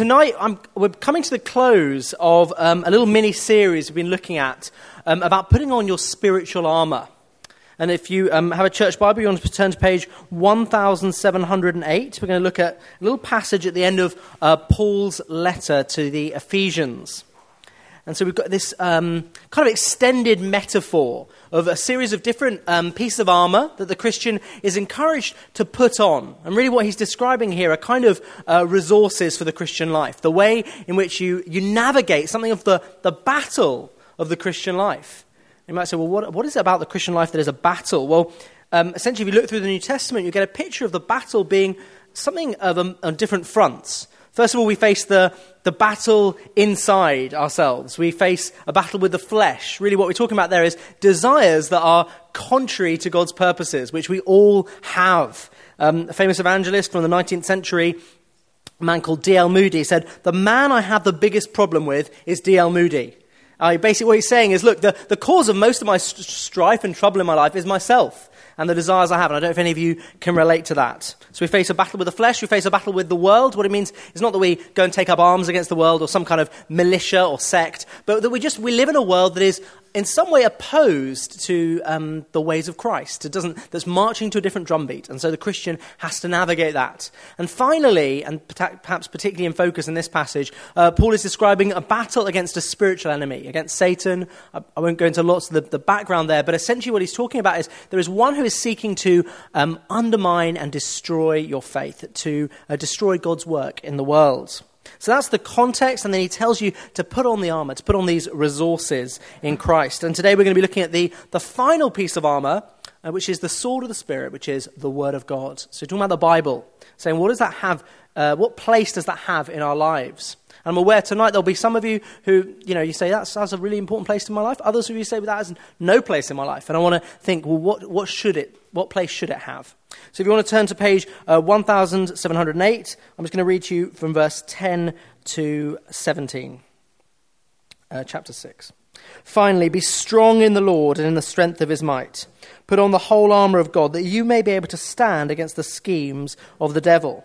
tonight I'm, we're coming to the close of um, a little mini series we've been looking at um, about putting on your spiritual armor. And if you um, have a church Bible, you want to turn to page 1708. We're going to look at a little passage at the end of uh, Paul's letter to the Ephesians. And so we've got this um, kind of extended metaphor of a series of different um, pieces of armor that the Christian is encouraged to put on. And really, what he's describing here are kind of uh, resources for the Christian life, the way in which you, you navigate something of the, the battle of the Christian life. You might say, well, what, what is it about the Christian life that is a battle? Well, um, essentially, if you look through the New Testament, you get a picture of the battle being something of a, on different fronts. First of all, we face the, the battle inside ourselves. We face a battle with the flesh. Really, what we're talking about there is desires that are contrary to God's purposes, which we all have. Um, a famous evangelist from the 19th century, a man called D.L. Moody, said, The man I have the biggest problem with is D.L. Moody. Uh, basically, what he's saying is, look, the, the cause of most of my st- strife and trouble in my life is myself and the desires I have. And I don't know if any of you can relate to that. So we face a battle with the flesh, we face a battle with the world. What it means is not that we go and take up arms against the world or some kind of militia or sect, but that we just we live in a world that is in some way opposed to um, the ways of Christ. It doesn't, that's marching to a different drumbeat. And so the Christian has to navigate that. And finally, and perhaps particularly in focus in this passage, uh, Paul is describing a battle against a spiritual enemy, against Satan. I, I won't go into lots of the, the, background there, but essentially what he's talking about is there is one who is seeking to um, undermine and destroy your faith, to uh, destroy God's work in the world. So that's the context, and then he tells you to put on the armor, to put on these resources in Christ. And today we're going to be looking at the, the final piece of armor, uh, which is the sword of the Spirit, which is the Word of God. So talking about the Bible, saying what does that have, uh, what place does that have in our lives? And I'm aware tonight there'll be some of you who, you know, you say that's, that's a really important place in my life. Others of you say well, that has no place in my life. And I want to think, well, what, what should it, what place should it have? So if you want to turn to page uh, 1708, I'm just going to read to you from verse 10 to 17, uh, chapter 6. Finally, be strong in the Lord and in the strength of his might. Put on the whole armour of God, that you may be able to stand against the schemes of the devil.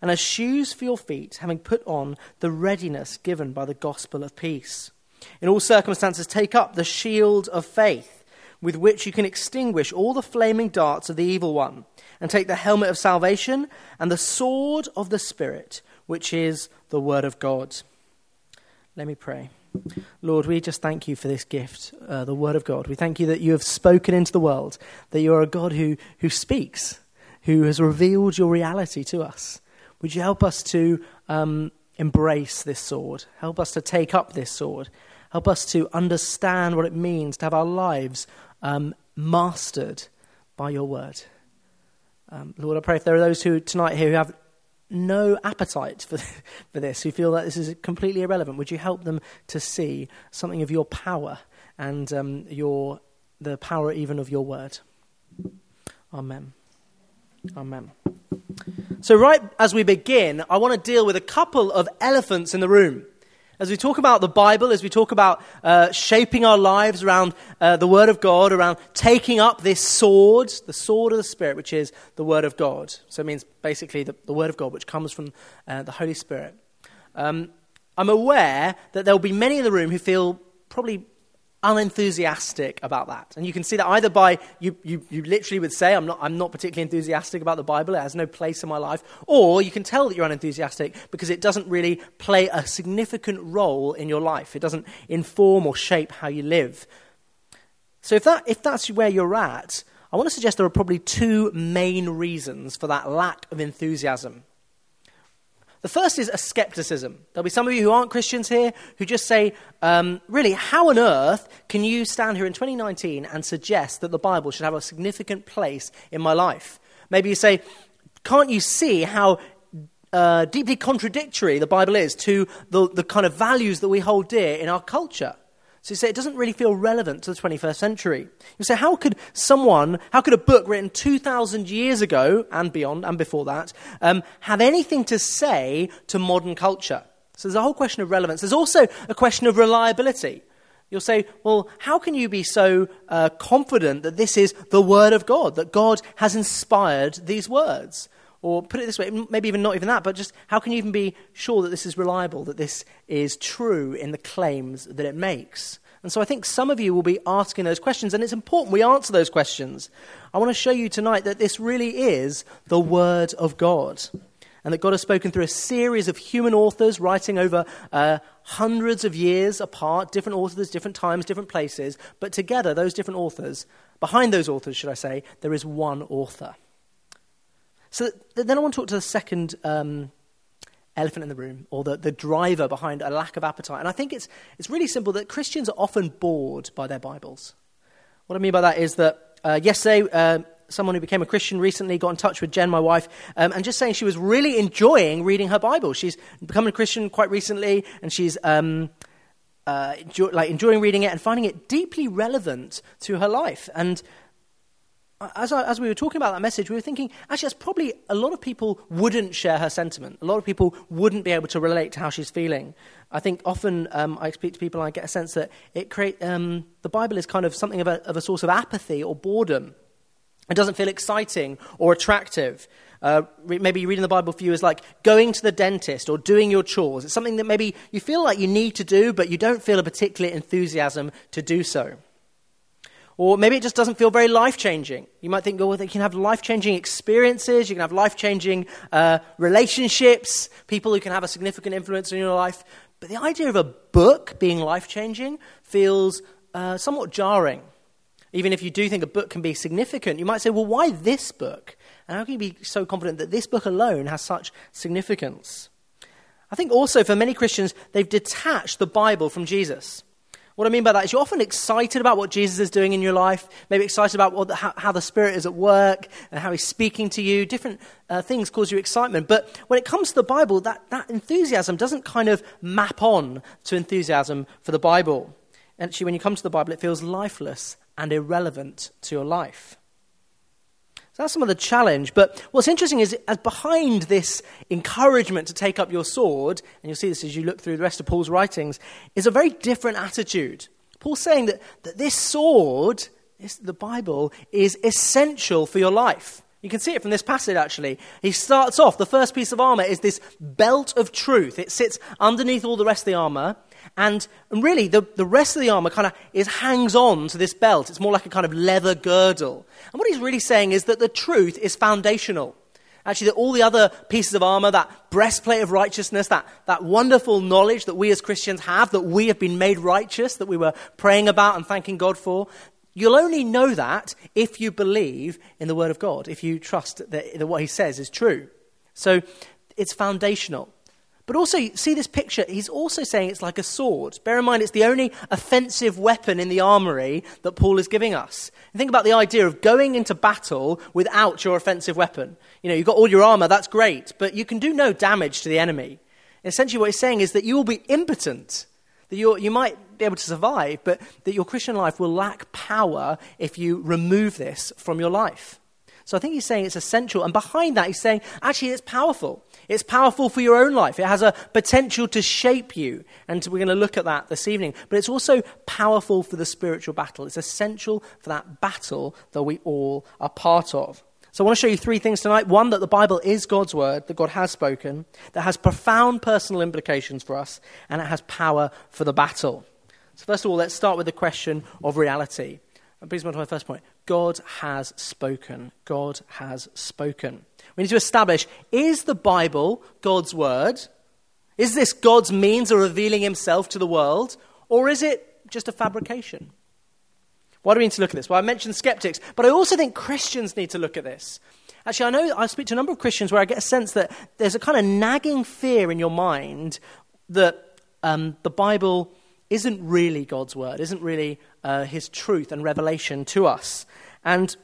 and as shoes for your feet, having put on the readiness given by the gospel of peace. In all circumstances, take up the shield of faith, with which you can extinguish all the flaming darts of the evil one, and take the helmet of salvation and the sword of the Spirit, which is the word of God. Let me pray. Lord, we just thank you for this gift, uh, the Word of God. We thank you that you have spoken into the world, that you are a God who, who speaks, who has revealed your reality to us. Would you help us to um, embrace this sword? Help us to take up this sword. Help us to understand what it means to have our lives um, mastered by your word. Um, Lord, I pray if there are those who tonight here who have no appetite for, for this, who feel that this is completely irrelevant, would you help them to see something of your power and um, your, the power even of your word? Amen. Amen. So, right as we begin, I want to deal with a couple of elephants in the room. As we talk about the Bible, as we talk about uh, shaping our lives around uh, the Word of God, around taking up this sword, the sword of the Spirit, which is the Word of God. So it means basically the, the Word of God, which comes from uh, the Holy Spirit. Um, I'm aware that there will be many in the room who feel probably unenthusiastic about that. And you can see that either by you, you, you literally would say, I'm not, I'm not particularly enthusiastic about the Bible, it has no place in my life, or you can tell that you're unenthusiastic because it doesn't really play a significant role in your life. It doesn't inform or shape how you live. So if, that, if that's where you're at, I want to suggest there are probably two main reasons for that lack of enthusiasm. The first is a skepticism. There'll be some of you who aren't Christians here who just say, um, really, how on earth can you stand here in 2019 and suggest that the Bible should have a significant place in my life? Maybe you say, can't you see how uh, deeply contradictory the Bible is to the, the kind of values that we hold dear in our culture. So you say it doesn't really feel relevant to the 21st century. You say, how could someone, how could a book written 2,000 years ago and beyond and before that um, have anything to say to modern culture? So there's a whole question of relevance. There's also a question of reliability. You'll say, well, how can you be so uh, confident that this is the Word of God, that God has inspired these words? Or put it this way, maybe even not even that, but just how can you even be sure that this is reliable, that this is true in the claims that it makes? And so I think some of you will be asking those questions, and it's important we answer those questions. I want to show you tonight that this really is the Word of God and that God has spoken through a series of human authors writing over uh, hundreds of years apart, different authors, different times, different places, but together, those different authors, behind those authors, should I say, there is one author. So then I want to talk to the second um, elephant in the room, or the, the driver behind a lack of appetite. And I think it's, it's really simple that Christians are often bored by their Bibles. What I mean by that is that uh, yesterday, uh, someone who became a Christian recently got in touch with Jen, my wife, um, and just saying she was really enjoying reading her Bible. She's become a Christian quite recently, and she's um, uh, enjoy, like enjoying reading it and finding it deeply relevant to her life. And as, I, as we were talking about that message, we were thinking, actually, that's probably a lot of people wouldn't share her sentiment. A lot of people wouldn't be able to relate to how she's feeling. I think often um, I speak to people and I get a sense that it create, um, the Bible is kind of something of a, of a source of apathy or boredom. It doesn't feel exciting or attractive. Uh, maybe reading the Bible for you is like going to the dentist or doing your chores. It's something that maybe you feel like you need to do, but you don't feel a particular enthusiasm to do so. Or maybe it just doesn't feel very life changing. You might think, oh, well, you can have life changing experiences, you can have life changing uh, relationships, people who can have a significant influence in your life. But the idea of a book being life changing feels uh, somewhat jarring. Even if you do think a book can be significant, you might say, well, why this book? And how can you be so confident that this book alone has such significance? I think also for many Christians, they've detached the Bible from Jesus. What I mean by that is you're often excited about what Jesus is doing in your life, maybe excited about the, how, how, the Spirit is at work and how He's speaking to you. Different uh, things cause you excitement. But when it comes to the Bible, that, that enthusiasm doesn't kind of map on to enthusiasm for the Bible. Actually, when you come to the Bible, it feels lifeless and irrelevant to your life. So that's some of the challenge. But what's interesting is, as behind this encouragement to take up your sword, and you'll see this as you look through the rest of Paul's writings, is a very different attitude. Paul's saying that, that this sword, this, the Bible, is essential for your life. You can see it from this passage, actually. He starts off, the first piece of armor is this belt of truth. It sits underneath all the rest of the armor. And, and really, the, the rest of the armor kind of is hangs on to this belt. It's more like a kind of leather girdle. And what he's really saying is that the truth is foundational. Actually, that all the other pieces of armor, that breastplate of righteousness, that, that wonderful knowledge that we as Christians have, that we have been made righteous, that we were praying about and thanking God for, you'll only know that if you believe in the Word of God, if you trust that, that what He says is true. So it's foundational. But also, see this picture, he's also saying it's like a sword. Bear in mind, it's the only offensive weapon in the armory that Paul is giving us. And think about the idea of going into battle without your offensive weapon. You know, you've got all your armor, that's great, but you can do no damage to the enemy. essentially, what he's saying is that you will be impotent, that you you might be able to survive, but that your Christian life will lack power if you remove this from your life. So I think he's saying it's essential. And behind that, he's saying, actually, it's powerful. It's powerful for your own life. It has a potential to shape you. And we're going to look at that this evening. But it's also powerful for the spiritual battle. It's essential for that battle that we all are part of. So I want to show you three things tonight. One, that the Bible is God's word, that God has spoken, that has profound personal implications for us, and it has power for the battle. So, first of all, let's start with the question of reality. And please, on to my first point. God has spoken. God has spoken. We need to establish is the Bible God's word? Is this God's means of revealing himself to the world? Or is it just a fabrication? Why do we need to look at this? Well, I mentioned skeptics, but I also think Christians need to look at this. Actually, I know I speak to a number of Christians where I get a sense that there's a kind of nagging fear in your mind that um, the Bible isn't really God's word, isn't really uh, his truth and revelation to us. And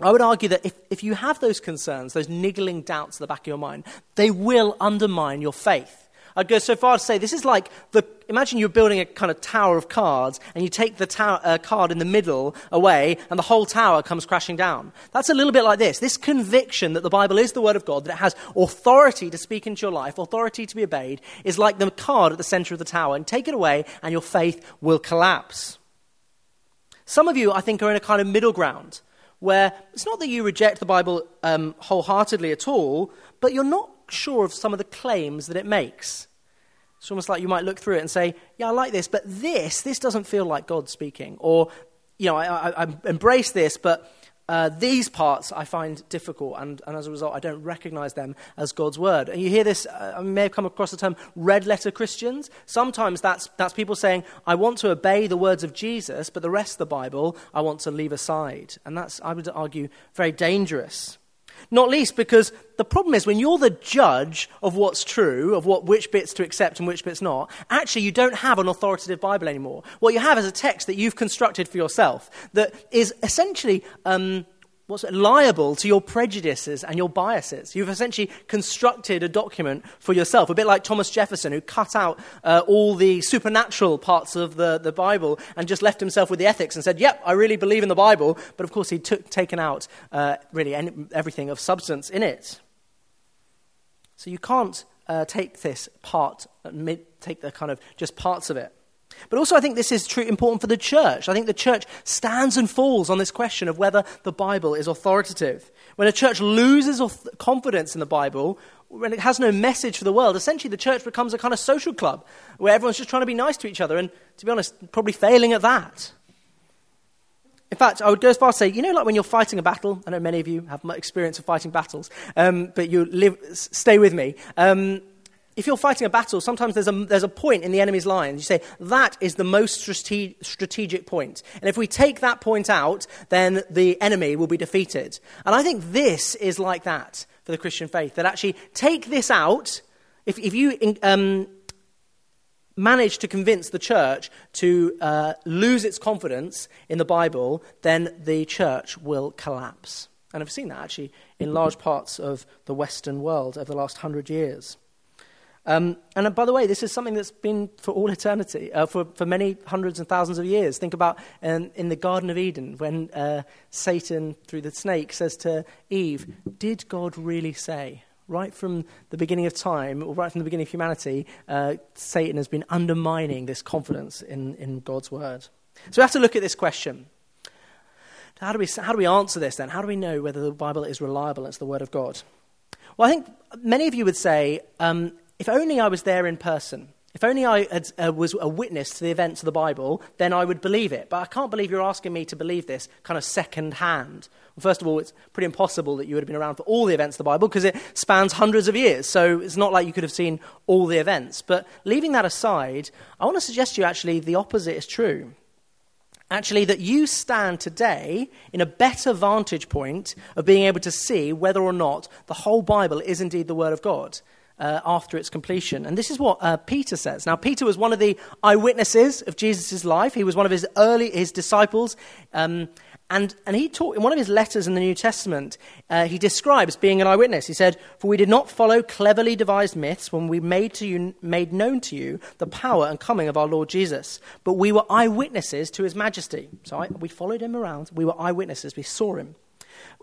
I would argue that if, if you have those concerns, those niggling doubts at the back of your mind, they will undermine your faith. I'd go so far to say this is like the imagine you're building a kind of tower of cards and you take the tower, uh, card in the middle away and the whole tower comes crashing down. That's a little bit like this. This conviction that the Bible is the Word of God, that it has authority to speak into your life, authority to be obeyed, is like the card at the center of the tower. And take it away and your faith will collapse. Some of you, I think, are in a kind of middle ground where it's not that you reject the Bible um, wholeheartedly at all, but you're not sure of some of the claims that it makes. It's almost like you might look through it and say, Yeah, I like this, but this, this doesn't feel like God speaking. Or, you know, I, I, I embrace this, but uh, these parts I find difficult, and, and, as a result, I don't recognize them as God's word. And you hear this, uh, I may have come across the term red letter Christians. Sometimes that's, that's people saying, I want to obey the words of Jesus, but the rest of the Bible I want to leave aside. And that's, I would argue, very dangerous. Not least because the problem is when you're the judge of what's true, of what, which bits to accept and which bits not, actually you don't have an authoritative Bible anymore. What you have is a text that you've constructed for yourself that is essentially um, what's liable to your prejudices and your biases. You've essentially constructed a document for yourself, a bit like Thomas Jefferson, who cut out uh, all the supernatural parts of the, the Bible and just left himself with the ethics and said, Yep, I really believe in the Bible. But of course, he took taken out uh, really any, everything of substance in it. So you can't uh, take this part, take the kind of just parts of it. But also, I think this is true, important for the church. I think the church stands and falls on this question of whether the Bible is authoritative. When a church loses confidence in the Bible, when it has no message for the world, essentially the church becomes a kind of social club where everyone's just trying to be nice to each other and, to be honest, probably failing at that. In fact, I would go as far as say, you know, like when you're fighting a battle, I know many of you have experience of fighting battles, um, but you live, stay with me. Um, if you're fighting a battle, sometimes there's a, there's a point in the enemy's line. You say, that is the most strate- strategic point. And if we take that point out, then the enemy will be defeated. And I think this is like that for the Christian faith. That actually, take this out. If, if you um, manage to convince the church to uh, lose its confidence in the Bible, then the church will collapse. And I've seen that actually in large parts of the Western world over the last hundred years. Um, and uh, by the way, this is something that's been for all eternity, uh, for, for many hundreds and thousands of years. Think about um, in the Garden of Eden when uh, Satan, through the snake, says to Eve, Did God really say? Right from the beginning of time, or right from the beginning of humanity, uh, Satan has been undermining this confidence in, in God's word. So we have to look at this question. How do, we, how do we answer this then? How do we know whether the Bible is reliable as the Word of God? Well, I think many of you would say um, if only I was there in person, if only I had, uh, was a witness to the events of the Bible, then I would believe it. But I can't believe you're asking me to believe this kind of second hand. Well, first of all, it's pretty impossible that you would have been around for all the events of the Bible because it spans hundreds of years. So it's not like you could have seen all the events. But leaving that aside, I want to suggest to you actually the opposite is true. Actually, that you stand today in a better vantage point of being able to see whether or not the whole Bible is indeed the Word of God uh, after its completion. And this is what uh, Peter says. Now, Peter was one of the eyewitnesses of Jesus' life. He was one of his early his disciples. Um, and, and he taught in one of his letters in the New Testament, uh, he describes being an eyewitness. He said, For we did not follow cleverly devised myths when we made, to you, made known to you the power and coming of our Lord Jesus, but we were eyewitnesses to his majesty. So I, we followed him around. We were eyewitnesses. We saw him.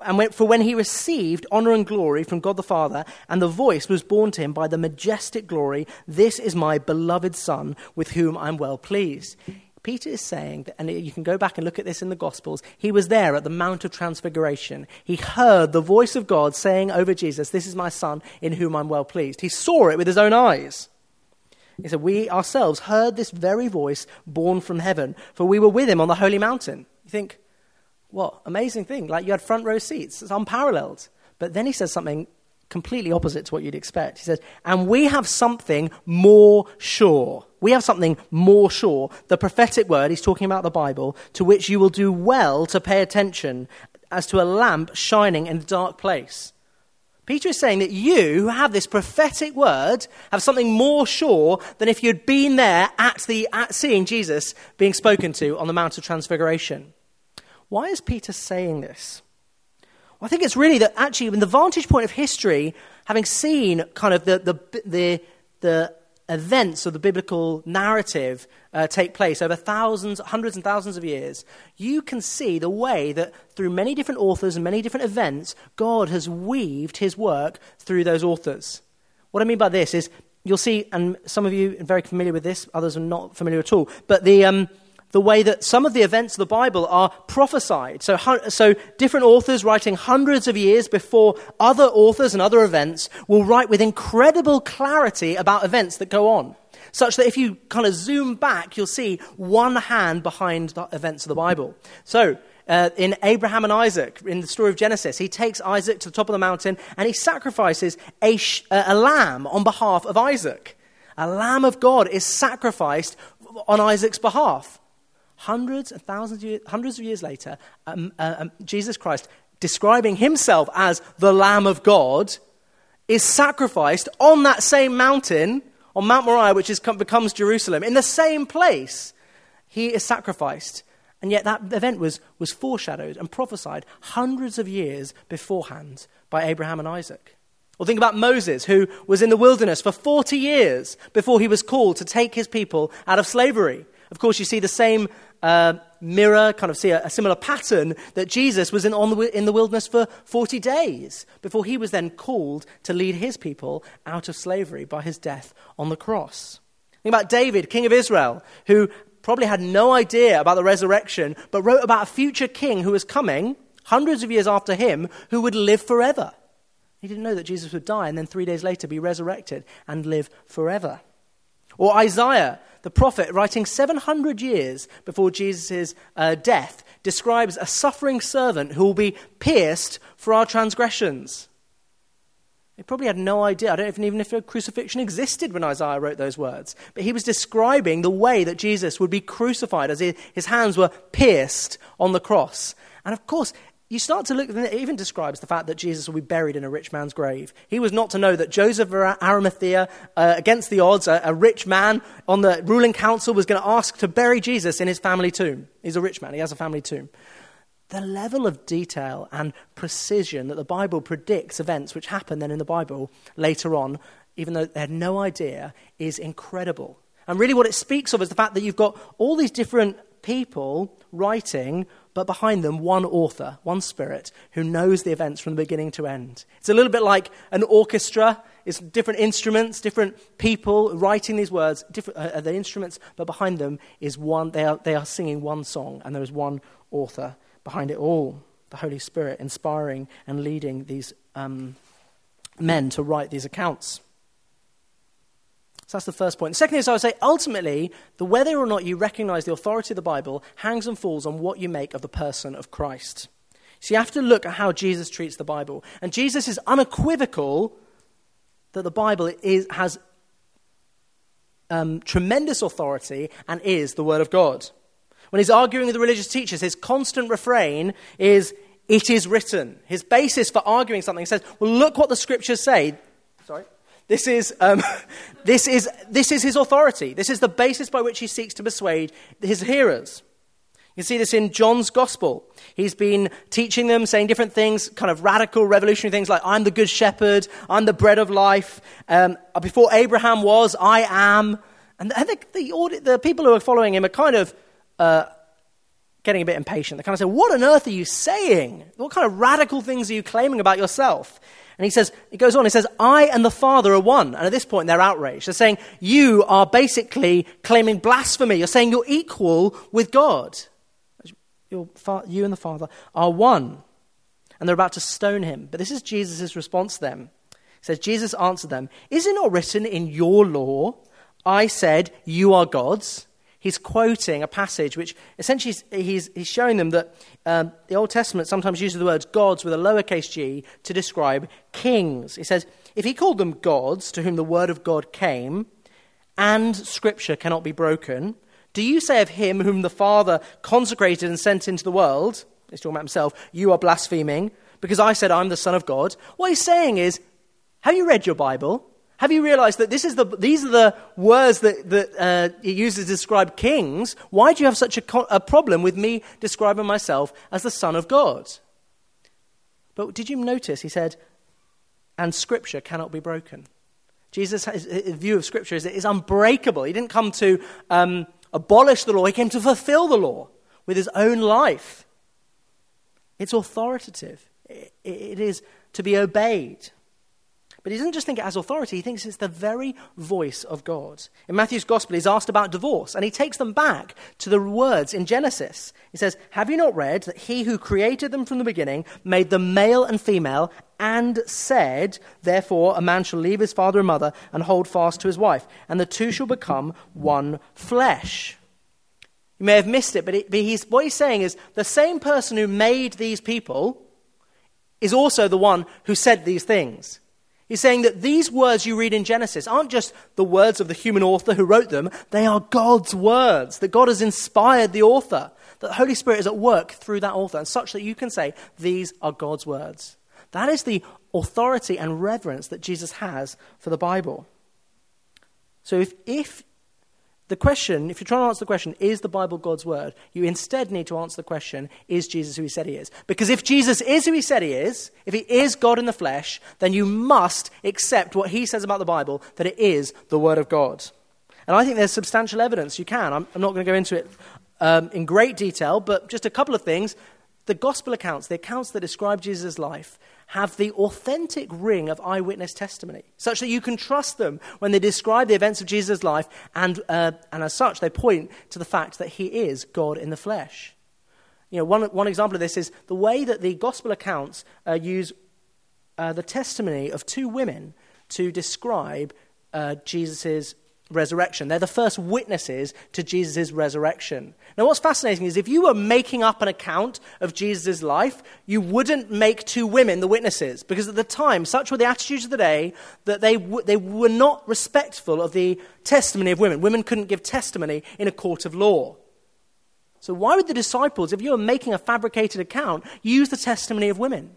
And for when he received honor and glory from God the Father, and the voice was borne to him by the majestic glory, This is my beloved Son, with whom I'm well pleased. Peter is saying, that, and you can go back and look at this in the Gospels, he was there at the Mount of Transfiguration. He heard the voice of God saying over Jesus, This is my Son, in whom I'm well pleased. He saw it with his own eyes. He said, We ourselves heard this very voice borne from heaven, for we were with him on the holy mountain. You think, what? Amazing thing. Like you had front row seats. It's unparalleled. But then he says something completely opposite to what you'd expect. He says, and we have something more sure. We have something more sure. The prophetic word, he's talking about the Bible, to which you will do well to pay attention as to a lamp shining in a dark place. Peter is saying that you, who have this prophetic word, have something more sure than if you'd been there at the at seeing Jesus being spoken to on the Mount of Transfiguration. Why is Peter saying this? I think it's really that actually, in the vantage point of history, having seen kind of the, the, the, the events of the biblical narrative uh, take place over thousands, hundreds and thousands of years, you can see the way that through many different authors and many different events, God has weaved his work through those authors. What I mean by this is you'll see, and some of you are very familiar with this, others are not familiar at all, but the. Um, the way that some of the events of the Bible are prophesied. So, so, different authors writing hundreds of years before other authors and other events will write with incredible clarity about events that go on. Such that if you kind of zoom back, you'll see one hand behind the events of the Bible. So, uh, in Abraham and Isaac, in the story of Genesis, he takes Isaac to the top of the mountain and he sacrifices a, sh- a lamb on behalf of Isaac. A lamb of God is sacrificed on Isaac's behalf hundreds and thousands of years, hundreds of years later, um, uh, um, Jesus Christ, describing himself as the Lamb of God, is sacrificed on that same mountain, on Mount Moriah, which is, becomes Jerusalem, in the same place. He is sacrificed. And yet that event was, was foreshadowed and prophesied hundreds of years beforehand by Abraham and Isaac. Or think about Moses, who was in the wilderness for 40 years before he was called to take his people out of slavery. Of course, you see the same uh, mirror, kind of see a, a, similar pattern that Jesus was in, the, in the wilderness for 40 days before he was then called to lead his people out of slavery by his death on the cross. Think about David, king of Israel, who probably had no idea about the resurrection, but wrote about a future king who was coming hundreds of years after him who would live forever. He didn't know that Jesus would die and then three days later be resurrected and live forever. Or Isaiah, the prophet, writing 700 years before Jesus' uh, death, describes a suffering servant who will be pierced for our transgressions. He probably had no idea. I don't even if a crucifixion existed when Isaiah wrote those words. But he was describing the way that Jesus would be crucified as his hands were pierced on the cross. And of course, you start to look, it even describes the fact that Jesus will be buried in a rich man's grave. He was not to know that Joseph of Arimathea, uh, against the odds, a, a, rich man on the ruling council, was going to ask to bury Jesus in his family tomb. He's a rich man, he has a family tomb. The level of detail and precision that the Bible predicts events which happen then in the Bible later on, even though they had no idea, is incredible. And really, what it speaks of is the fact that you've got all these different people writing but behind them, one author, one spirit, who knows the events from the beginning to end. It's a little bit like an orchestra. It's different instruments, different people writing these words, different, uh, the instruments, but behind them is one, they are, they are singing one song, and there is one author behind it all the Holy Spirit inspiring and leading these um, men to write these accounts. So that's the first point. The second is I would say ultimately, the whether or not you recognize the authority of the Bible hangs and falls on what you make of the person of Christ. So you have to look at how Jesus treats the Bible. And Jesus is unequivocal that the Bible is, has um, tremendous authority and is the Word of God. When he's arguing with the religious teachers, his constant refrain is, It is written. His basis for arguing something says, Well, look what the scriptures say. Sorry? This is, um, this, is, this is his authority. This is the basis by which he seeks to persuade his hearers. You see this in John's gospel. He's been teaching them, saying different things, kind of radical, revolutionary things like, I'm the good shepherd, I'm the bread of life. Um, before Abraham was, I am. And the, the, the, people who are following him are kind of uh, getting a bit impatient. They kind of say, What on earth are you saying? What kind of radical things are you claiming about yourself? And he says, he goes on, he says, I and the Father are one. And at this point, they're outraged. They're saying, You are basically claiming blasphemy. You're saying you're equal with God. you and the Father are one. And they're about to stone him. But this is Jesus' response to them. He says, Jesus answered them, Is it not written in your law, I said, You are gods? He's quoting a passage which essentially he's, he's showing them that um, the Old Testament sometimes uses the words gods with a lowercase g to describe kings. He says, if he called them gods to whom the word of God came, and scripture cannot be broken, do you say of him whom the Father consecrated and sent into the world, he's talking about himself, you are blaspheming, because I said I'm the Son of God? What he's saying is, have you read your Bible? Have you realized that this is the, these are the words that, that uh, he uses to describe kings? Why do you have such a, co- a problem with me describing myself as the Son of God? But did you notice he said, and Scripture cannot be broken? Jesus' view of Scripture is it is unbreakable. He didn't come to um, abolish the law, he came to fulfill the law with his own life. It's authoritative, it, it is to be obeyed. But he doesn't just think it has authority, he thinks it's the very voice of God. In Matthew's gospel, he's asked about divorce, and he takes them back to the words in Genesis. He says, Have you not read that he who created them from the beginning made them male and female, and said, Therefore, a man shall leave his father and mother and hold fast to his wife, and the two shall become one flesh? You may have missed it, but, it, but he's, what he's saying is the same person who made these people is also the one who said these things. He's saying that these words you read in Genesis aren't just the words of the human author who wrote them, they are God's words, that God has inspired the author, that the Holy Spirit is at work through that author, and such that you can say, These are God's words. That is the authority and reverence that Jesus has for the Bible. So if, if the question, if you're trying to answer the question, is the Bible God's word? You instead need to answer the question, is Jesus who he said he is? Because if Jesus is who he said he is, if he is God in the flesh, then you must accept what he says about the Bible, that it is the word of God. And I think there's substantial evidence. You can. I'm, I'm not going to go into it um, in great detail, but just a couple of things. The gospel accounts, the accounts that describe Jesus' life, have the authentic ring of eyewitness testimony, such that you can trust them when they describe the events of Jesus' life, and, uh, and as such, they point to the fact that he is God in the flesh. You know, one, one example of this is the way that the gospel accounts uh, use uh, the testimony of two women to describe uh, Jesus' resurrection. They're the first witnesses to Jesus' resurrection. Now, what's fascinating is if you were making up an account of Jesus' life, you wouldn't make two women the witnesses, because at the time, such were the attitudes of the day that they, w- they were not respectful of the testimony of women. Women couldn't give testimony in a court of law. So, why would the disciples, if you were making a fabricated account, use the testimony of women?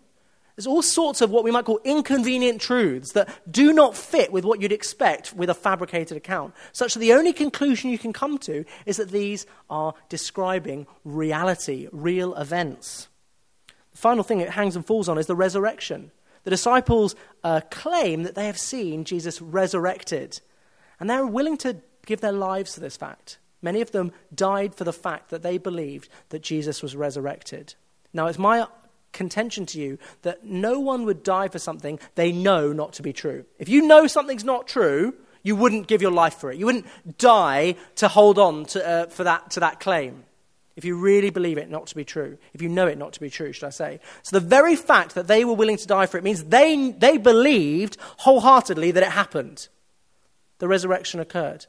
There's all sorts of what we might call inconvenient truths that do not fit with what you'd expect with a fabricated account, such that the only conclusion you can come to is that these are describing reality, real events. The final thing it hangs and falls on is the resurrection. The disciples uh, claim that they have seen Jesus resurrected, and they're willing to give their lives to this fact. Many of them died for the fact that they believed that Jesus was resurrected. Now, it's my contention to you that no one would die for something they know not to be true. If you know something's not true, you wouldn't give your life for it. You wouldn't die to hold on to, uh, for that, to that claim. If you really believe it not to be true, if you know it not to be true, should I say. So the very fact that they were willing to die for it means they, they believed wholeheartedly that it happened. The resurrection occurred.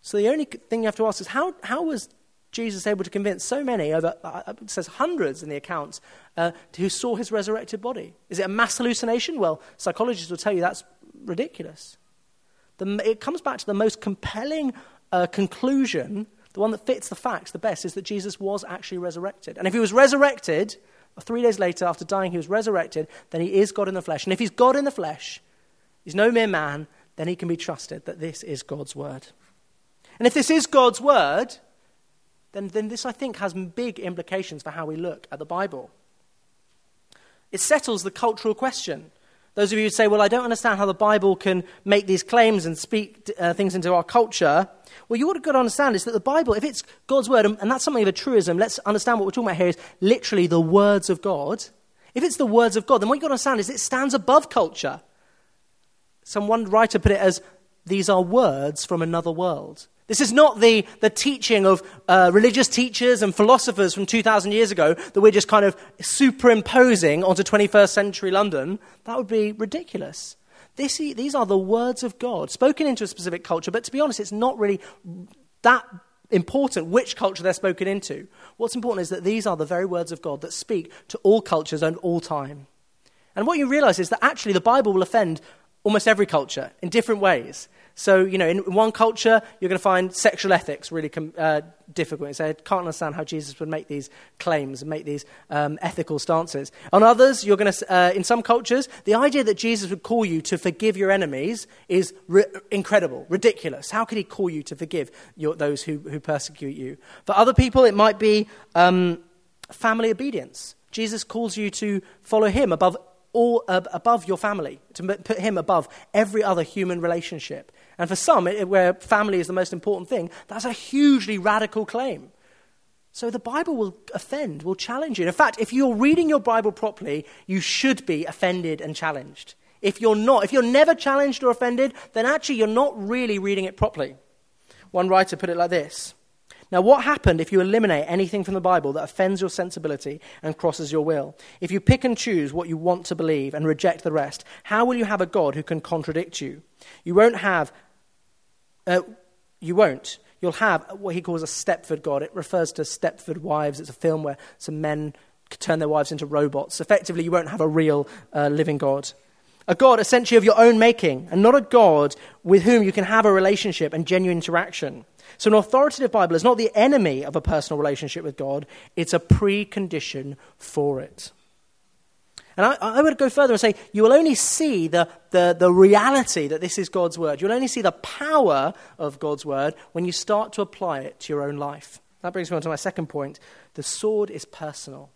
So the only thing you have to ask is how, how was Jesus able to convince so many, over, uh, it says hundreds in the accounts, uh, who saw his resurrected body? Is it a mass hallucination? Well, psychologists will tell you that's ridiculous. The, it comes back to the most compelling uh, conclusion, the one that fits the facts the best, is that Jesus was actually resurrected. And if he was resurrected, three days later, after dying, he was resurrected, then he is God in the flesh. And if he's God in the flesh, he's no mere man, then he can be trusted that this is God's word. And if this is God's word, then, then this, I think, has big implications for how we look at the Bible. It settles the cultural question. Those of you who say, well, I don't understand how the Bible can make these claims and speak uh, things into our culture. Well, you what you've got to understand is that the Bible, if it's God's word, and that's something of a truism, let's understand what we're talking about here is literally the words of God. If it's the words of God, then what you've got to understand is it stands above culture. Some one writer put it as these are words from another world. This is not the, the teaching of uh, religious teachers and philosophers from 2,000 years ago that we're just kind of superimposing onto 21st century London. That would be ridiculous. This, these are the words of God spoken into a specific culture, but to be honest, it's not really that important which culture they're spoken into. What's important is that these are the very words of God that speak to all cultures and all time. And what you realize is that actually the Bible will offend almost every culture in different ways. So, you know, in one culture, you're going to find sexual ethics really com- uh, difficult. So I can't understand how Jesus would make these claims and make these um, ethical stances. On others, you're going to, uh, in some cultures, the idea that Jesus would call you to forgive your enemies is ri- incredible, ridiculous. How could he call you to forgive your, those who, who persecute you? For other people, it might be um, family obedience. Jesus calls you to follow him above all uh, above your family, to put him above every other human relationship. And for some, it, where family is the most important thing, that's a hugely radical claim. So the Bible will offend, will challenge you. In fact, if you're reading your Bible properly, you should be offended and challenged. If you're not, if you're never challenged or offended, then actually you're not really reading it properly. One writer put it like this Now, what happened if you eliminate anything from the Bible that offends your sensibility and crosses your will? If you pick and choose what you want to believe and reject the rest, how will you have a God who can contradict you? You won't have, uh, you won't. You'll have what he calls a Stepford God. It refers to Stepford wives. It's a film where some men turn their wives into robots. Effectively, you won't have a real uh, living God a God essentially of your own making, and not a God with whom you can have a relationship and genuine interaction. So, an authoritative Bible is not the enemy of a personal relationship with God, it's a precondition for it. And I, I, would go further and say you will only see the, the, the reality that this is God's word. You'll only see the power of God's word when you start to apply it to your own life. That brings me on to my second point. The sword is personal.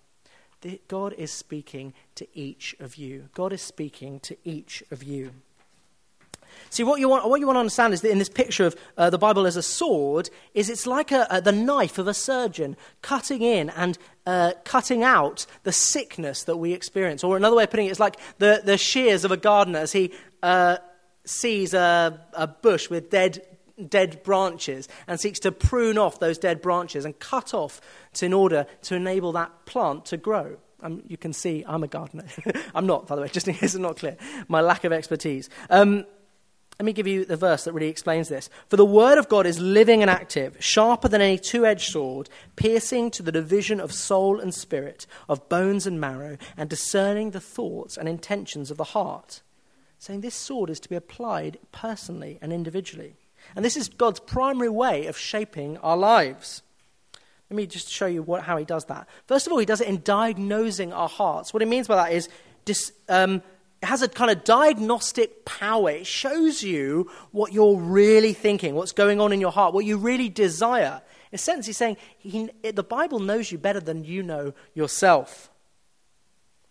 God is speaking to each of you. God is speaking to each of you. See, what you want, what you want to understand is that in this picture of uh, the Bible as a sword, is it's like a, a, the knife of a surgeon cutting in and uh, cutting out the sickness that we experience. Or another way of putting it, it is like the, the shears of a gardener as he uh, sees a, a bush with dead dead branches and seeks to prune off those dead branches and cut off to, in order to enable that plant to grow. Um, you can see I'm a gardener. I'm not, by the way, just in case it's not clear. My lack of expertise. Um, let me give you the verse that really explains this. For the word of God is living and active, sharper than any two edged sword, piercing to the division of soul and spirit, of bones and marrow, and discerning the thoughts and intentions of the heart. Saying this sword is to be applied personally and individually. And this is God's primary way of shaping our lives. Let me just show you what, how he does that. First of all, he does it in diagnosing our hearts. What he means by that is dis, um, it has a kind of diagnostic power. It shows you what you're really thinking, what's going on in your heart, what you really desire. In a sense, he's saying he, the Bible knows you better than you know yourself.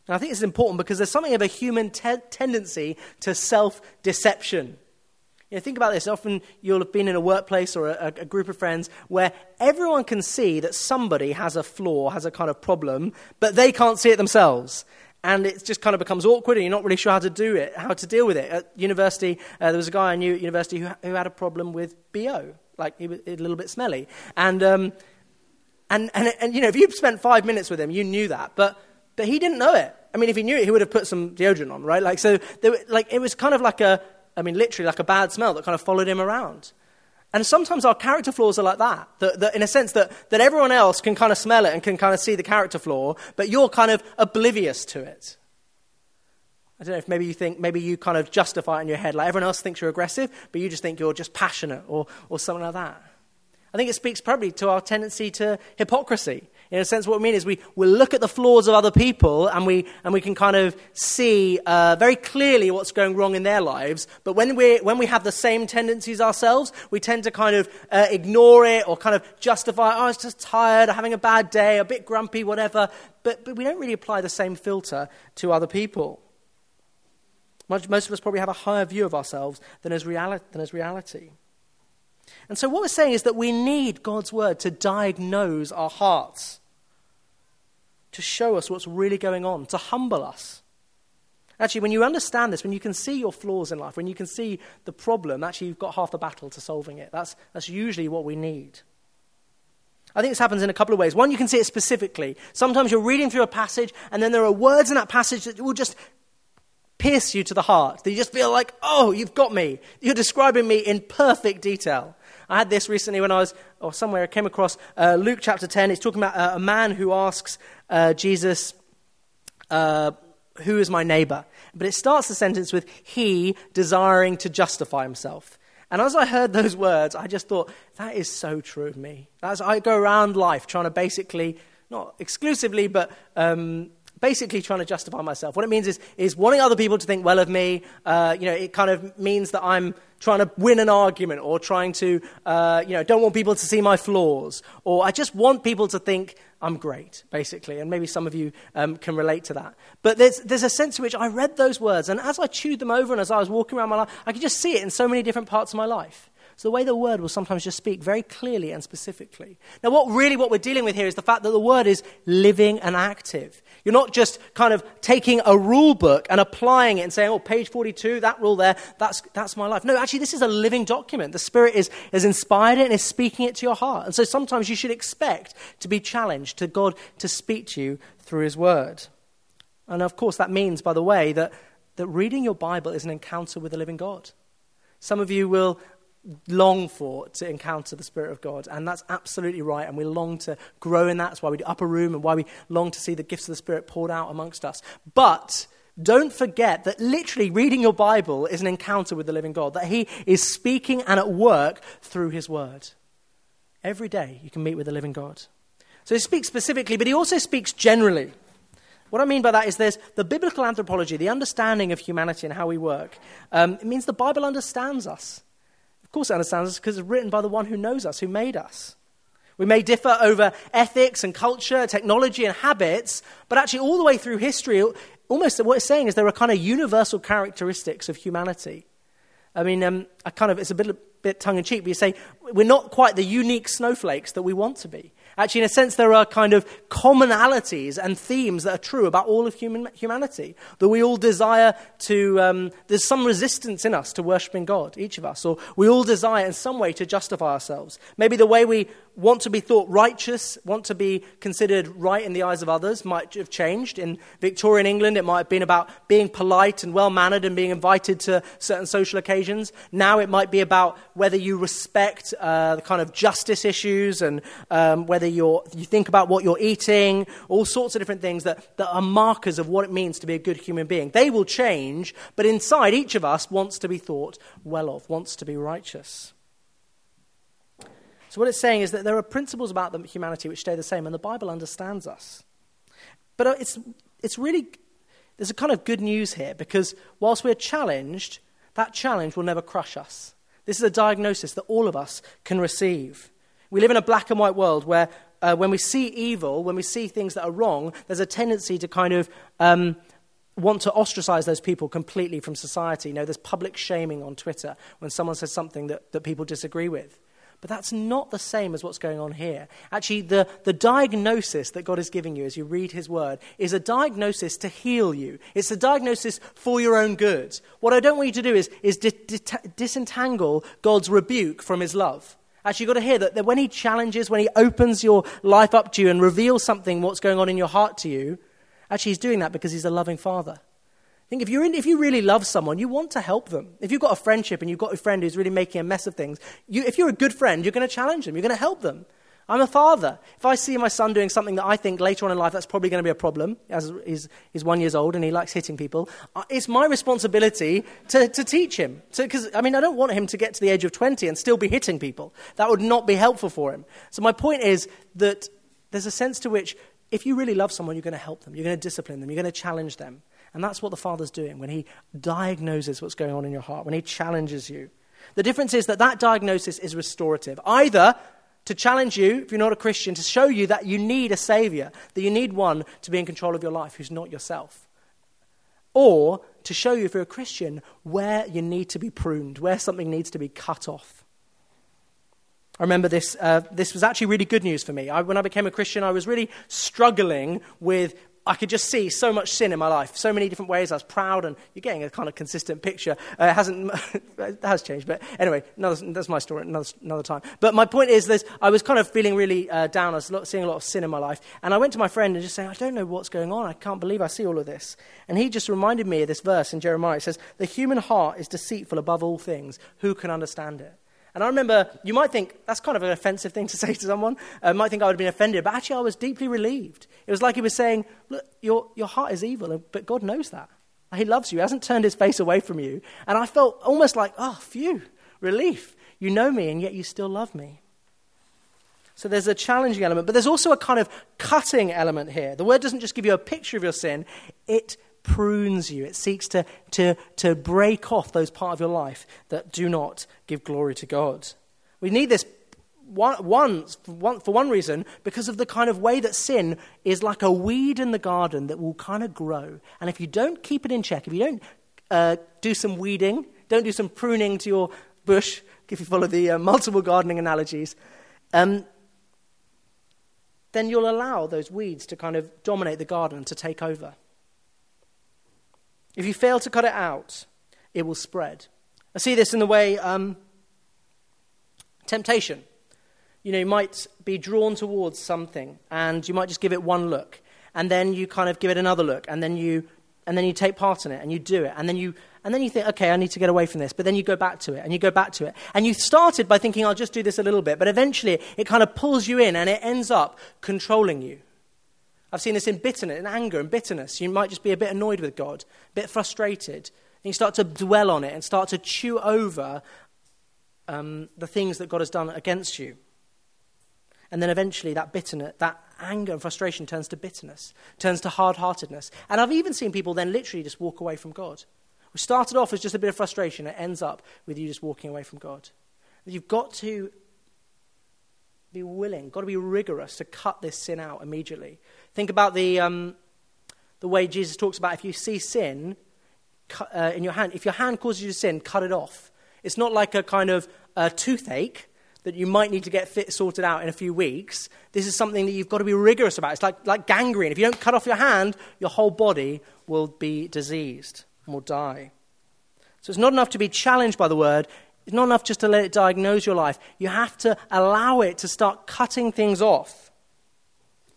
And I think it's important because there's something of a human te- tendency to self deception. You know, think about this. Often you'll have been in a workplace or a, a, group of friends where everyone can see that somebody has a flaw, has a kind of problem, but they can't see it themselves. And it just kind of becomes awkward and you're not really sure how to do it, how to deal with it. At university, uh, there was a guy I knew at university who, who had a problem with BO. Like, he was a little bit smelly. And, um, and, and, and, you know, if you'd spent five minutes with him, you knew that. But, but he didn't know it. I mean, if he knew it, he would have put some deodorant on, right? Like, so, there, like, it was kind of like a, I mean, literally like a bad smell that kind of followed him around. And sometimes our character flaws are like that, that, that, in a sense that, that everyone else can kind of smell it and can kind of see the character flaw, but you're kind of oblivious to it. I don't know if maybe you think, maybe you kind of justify it in your head, like everyone else thinks you're aggressive, but you just think you're just passionate or, or something like that. I think it speaks probably to our tendency to hypocrisy. In a sense, what we mean is we, we look at the flaws of other people and we, and we can kind of see uh, very clearly what's going wrong in their lives. But when, we when we have the same tendencies ourselves, we tend to kind of uh, ignore it or kind of justify, oh, was just tired, having a bad day, a bit grumpy, whatever. But, but we don't really apply the same filter to other people. Most of us probably have a higher view of ourselves than as, reali- than as reality. And so, what we're saying is that we need God's word to diagnose our hearts to show us what's really going on, to humble us. Actually, when you understand this, when you can see your flaws in life, when you can see the problem, actually, you've got half the battle to solving it. That's, that's usually what we need. I think this happens in a couple of ways. One, you can see it specifically. Sometimes you're reading through a passage, and then there are words in that passage that will just pierce you to the heart. That you just feel like, oh, you've got me. You're describing me in perfect detail. I had this recently when I was, or somewhere, I came across uh, Luke chapter 10. It's talking about uh, a man who asks uh, Jesus, uh, Who is my neighbor? But it starts the sentence with, He desiring to justify himself. And as I heard those words, I just thought, that is so true of me. As I go around life trying to basically, not exclusively, but um, basically trying to justify myself. What it means is, is wanting other people to think well of me. Uh, you know, it kind of means that I'm trying to win an argument or trying to, uh, you know, don't want people to see my flaws. Or I just want people to think I'm great, basically. And maybe some of you um, can relate to that. But there's, there's a sense in which I read those words, and as I chewed them over and as I was walking around my life, I could just see it in so many different parts of my life. So the way the word will sometimes just speak very clearly and specifically. Now, what really what we're dealing with here is the fact that the word is living and active. You're not just kind of taking a rule book and applying it and saying, oh, page 42, that rule there, that's, that's my life. No, actually, this is a living document. The Spirit is, has inspired it and is speaking it to your heart. And so sometimes you should expect to be challenged, to God to speak to you through His word. And of course, that means, by the way, that, that reading your Bible is an encounter with the living God. Some of you will long for to encounter the Spirit of God. And that's absolutely right. And we long to grow in that. That's why we do upper room and why we long to see the gifts of the Spirit poured out amongst us. But don't forget that literally reading your Bible is an encounter with the living God, that He is speaking and at work through His Word. Every day you can meet with the living God. So He speaks specifically, but He also speaks generally. What I mean by that is there's the biblical anthropology, the understanding of humanity and how we work. Um, it means the Bible understands us. Of course, it understands us because it's written by the one who knows us, who made us. We may differ over ethics and culture, technology and habits, but actually, all the way through history, almost what it's saying is there are kind of universal characteristics of humanity. I mean, um, I kind of, it's a bit, bit tongue in cheek, but you say we're not quite the unique snowflakes that we want to be. Actually, in a sense, there are kind of commonalities and themes that are true about all of human, humanity. That we all desire to, um, there's some resistance in us to worshipping God, each of us. Or we all desire in some way to justify ourselves. Maybe the way we want to be thought righteous, want to be considered right in the eyes of others might have changed. In Victorian England, it might have been about being polite and well mannered and being invited to certain social occasions. Now it might be about whether you respect uh, the kind of justice issues and um, whether you think about what you're eating, all sorts of different things that, that are markers of what it means to be a good human being. They will change, but inside each of us wants to be thought well of, wants to be righteous. So, what it's saying is that there are principles about humanity which stay the same, and the Bible understands us. But uh, it's, it's really, there's a kind of good news here because whilst we're challenged, that challenge will never crush us. This is a diagnosis that all of us can receive. We live in a black and white world where uh, when we see evil, when we see things that are wrong, there's a tendency to kind of um, want to ostracize those people completely from society. You know, there's public shaming on Twitter when someone says something that, that people disagree with. But that's not the same as what's going on here. Actually, the, the diagnosis that God is giving you as you read His Word is a diagnosis to heal you. It's a diagnosis for your own good. What I don't want you to do is, is di- di- disentangle God's rebuke from His love. Actually, you've got to hear that, that when He challenges, when He opens your life up to you and reveals something, what's going on in your heart to you, actually, He's doing that because He's a loving Father think if, you're in, if you really love someone, you want to help them. If you've got a friendship and you've got a friend who's really making a mess of things, you, if you're a good friend, you're going to challenge them, you're going to help them. I'm a father. If I see my son doing something that I think later on in life that's probably going to be a problem, as he's, he's one years old and he likes hitting people, it's my responsibility to, to teach him. Because, I mean, I don't want him to get to the age of 20 and still be hitting people. That would not be helpful for him. So my point is that there's a sense to which if you really love someone, you're going to help them, you're going to discipline them, you're going to challenge them. And that's what the Father's doing when He diagnoses what's going on in your heart, when He challenges you. The difference is that that diagnosis is restorative. Either to challenge you, if you're not a Christian, to show you that you need a Savior, that you need one to be in control of your life who's not yourself. Or to show you, if you're a Christian, where you need to be pruned, where something needs to be cut off. I remember this, uh, this was actually really good news for me. I, when I became a Christian, I was really struggling with I could just see so much sin in my life, so many different ways. I was proud, and you're getting a kind of consistent picture. Uh, it hasn't, it has changed, but anyway, another, that's my story, another, another time. But my point is, this, I was kind of feeling really uh, down. I was seeing a lot of sin in my life, and I went to my friend and just saying, I don't know what's going on. I can't believe I see all of this. And he just reminded me of this verse in Jeremiah. It says, "The human heart is deceitful above all things. Who can understand it?" And I remember, you might think that's kind of an offensive thing to say to someone. Uh, might think I would have been offended, but actually I was deeply relieved. It was like he was saying, Look, your, your heart is evil, but God knows that. He loves you, he hasn't turned his face away from you. And I felt almost like, oh, phew, relief. You know me, and yet you still love me. So there's a challenging element, but there's also a kind of cutting element here. The word doesn't just give you a picture of your sin, it prunes you. It seeks to, to, to break off those parts of your life that do not give glory to God. We need this one, for one, for one reason, because of the kind of way that sin is like a weed in the garden that will kind of grow. And if you don't keep it in check, if you don't uh, do some weeding, don't do some pruning to your bush, if you follow the uh, multiple gardening analogies, um, then you'll allow those weeds to kind of dominate the garden, to take over. If you fail to cut it out, it will spread. I see this in the way um, temptation. You know, you might be drawn towards something and you might just give it one look. And then you kind of give it another look. And then you, and then you take part in it and you do it. And then you, and then you think, okay, I need to get away from this. But then you go back to it and you go back to it. And you started by thinking, I'll just do this a little bit. But eventually it kind of pulls you in and it ends up controlling you. I've seen this in bitterness, in anger and bitterness. You might just be a bit annoyed with God, a bit frustrated. And you start to dwell on it and start to chew over um, the things that God has done against you. And then eventually that bitterness, that anger and frustration turns to bitterness, turns to hard heartedness. And I've even seen people then literally just walk away from God. We started off as just a bit of frustration, it ends up with you just walking away from God. You've got to be willing, got to be rigorous to cut this sin out immediately. Think about the, um, the way Jesus talks about if you see sin uh, in your hand, if your hand causes you to sin, cut it off. It's not like a kind of uh, toothache that you might need to get fit, sorted out in a few weeks. This is something that you've got to be rigorous about. It's like, like gangrene. If you don't cut off your hand, your whole body will be diseased and will die. So it's not enough to be challenged by the word. It's not enough just to let it diagnose your life. You have to allow it to start cutting things off.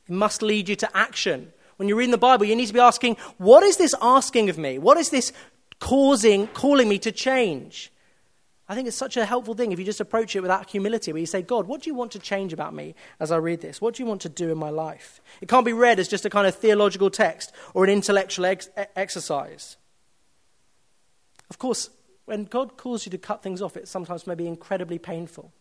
It must lead you to action. When you're reading the Bible, you need to be asking, what is this asking of me? What is this causing, calling me to change? I think it's such a helpful thing if you just approach it with that humility, where you say, God, what do you want to change about me as I read this? What do you want to do in my life? It can't be read as just a kind of theological text or an intellectual ex- exercise. Of course, when God calls you to cut things off, it sometimes may be incredibly painful.